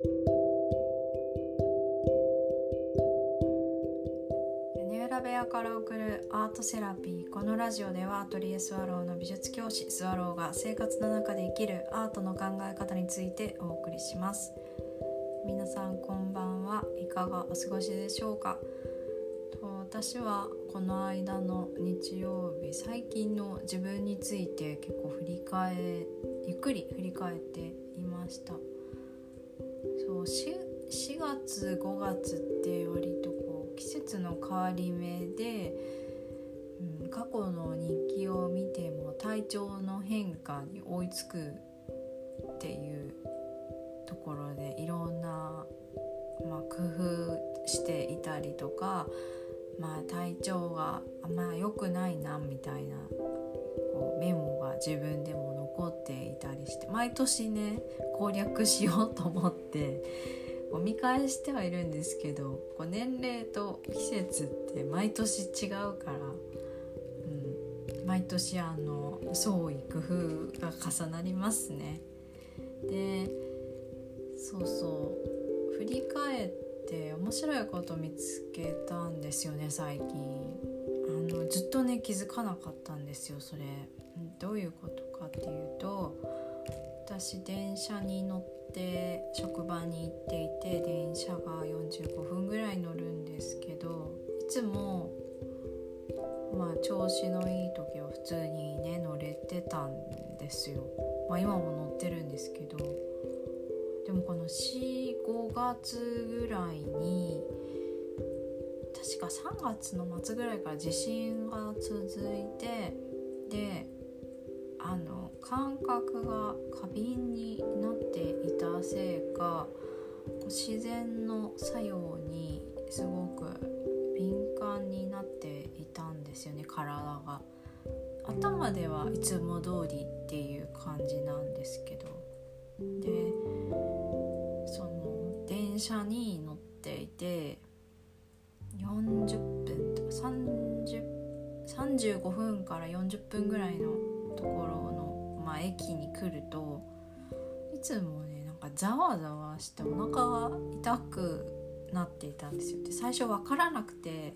屋根裏部屋から送るアートセラピー。このラジオではアトリエスワローの美術教師スワローが生活の中で生きるアートの考え方についてお送りします。皆さんこんばんは。いかがお過ごしでしょうか？と私はこの間の日曜日最近の自分について結構振り返ゆっくり振り返っていました。そう 4, 4月5月って割とこう季節の変わり目で、うん、過去の日記を見ても体調の変化に追いつくっていうところでいろんな、まあ、工夫していたりとか、まあ、体調があんま良くないなみたいなこうメモが自分でも残っていたりして毎年ね攻略しようと思ってこう見返してはいるんですけどこう年齢と季節って毎年違うから、うん、毎年あの創意工夫が重なりますね。でそうそう。振り返って面白いこと見つけたんですよね最近。あのずっとね気づかなかったんですよそれ。どういうことっていうと私電車に乗って職場に行っていて電車が45分ぐらい乗るんですけどいつもまあ調子のいい時は普通にね乗れてたんですよ。まあ、今も乗ってるんですけどでもこの45月ぐらいに確か3月の末ぐらいから地震が続いてであの感覚が過敏になっていたせいか自然の作用にすごく敏感になっていたんですよね体が。頭ではいつも通りっていう感じなんですけどでその電車に乗っていて40分とか30 35分から40分ぐらいのところの、まあ、駅に来るといつもねなんかざわざわしてお腹が痛くなっていたんですよで最初分からなくて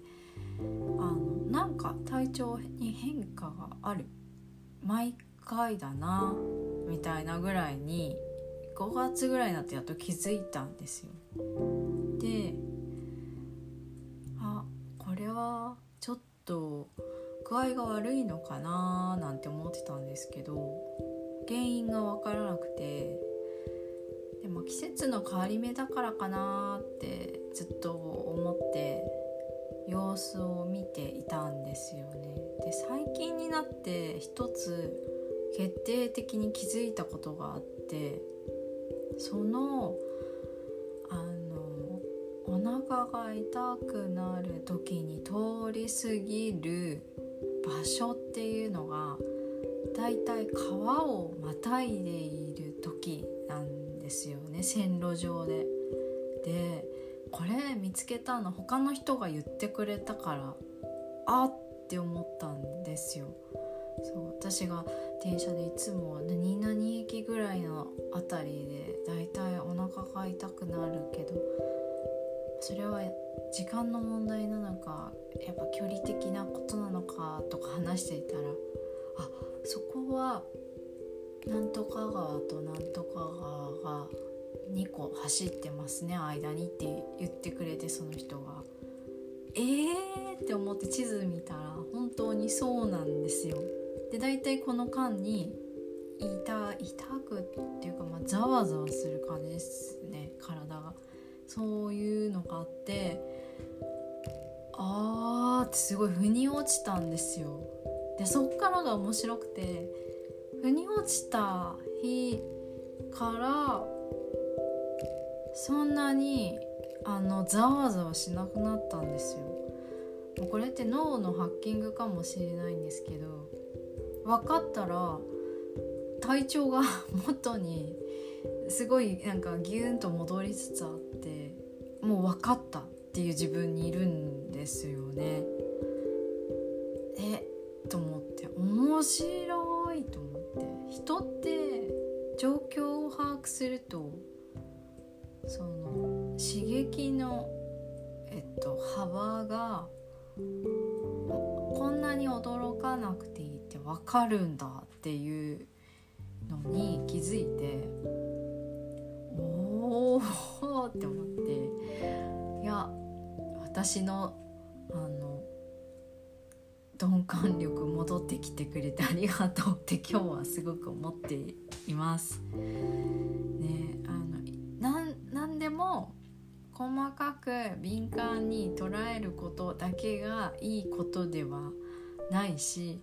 あのなんか体調に変化がある毎回だなみたいなぐらいに5月ぐらいになってやっと気づいたんですよ。であこれはちょっと具合が悪いのかななんて思ってたんですけど原因が分からなくてでも季節の変わり目だからかなってずっと思って様子を見ていたんですよね。で最近になって一つ決定的に気づいたことがあってそのあのお腹が痛くなる時に通り過ぎる場所っていうのがだいたい川をまたいでいる時なんですよね線路上で。でこれ見つけたの他の人が言ってくれたからあって思ったんですよ。そう私が電車でいつも何々駅ぐらいの辺りでだいたいお腹が痛くなるけどそれは時間の問題なのかやっぱ距離的なことなのかとか話していたらあそこはなんとか川となんとか川が2個走ってますね間にって言ってくれてその人が。えーって思って地図見たら本当にそうなんですよ。で大体この間に痛痛くっていうか、まあ、ざわざわする感じですね体が。そういうのがあってってすごい腑に落ちたんですよ。でそっからが面白くて腑に落ちた日からそんなにあのざわざわしなくなったんですよ。もうこれって脳のハッキングかもしれないんですけど分かったら体調が 元にすごいなんかギューンと戻りつつあってもう分かったっていう自分にいるんですよね。えと思って面白いと思って人って状況を把握するとその刺激のえっと幅がこんなに驚かなくていいって分かるんだっていうのに気づいておお って思っていや私の鈍感力戻ってきてくれてありがとうって今日はすごく思っています。ねあのなん何でも細かく敏感に捉えることだけがいいことではないし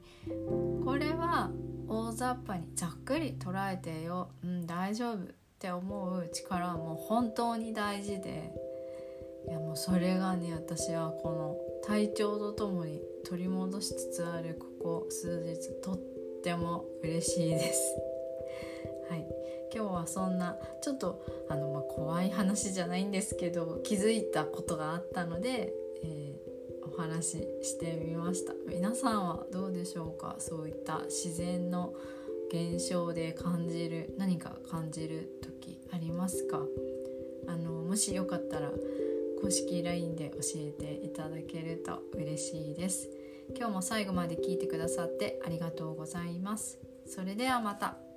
これは大雑把にざっくり捉えてよ、うん、大丈夫って思う力はもう本当に大事でいやもうそれがね私はこの体調とともに取り戻しつつあるここ数日とっても嬉しいです。はい。今日はそんなちょっとあの、まあ、怖い話じゃないんですけど気づいたことがあったので、えー、お話ししてみました。皆さんはどうでしょうか？そういった自然の現象で感じる何か感じる時ありますか？あのもしよかったら公式 LINE で教えていただけると嬉しいです。今日も最後まで聞いてくださってありがとうございます。それではまた。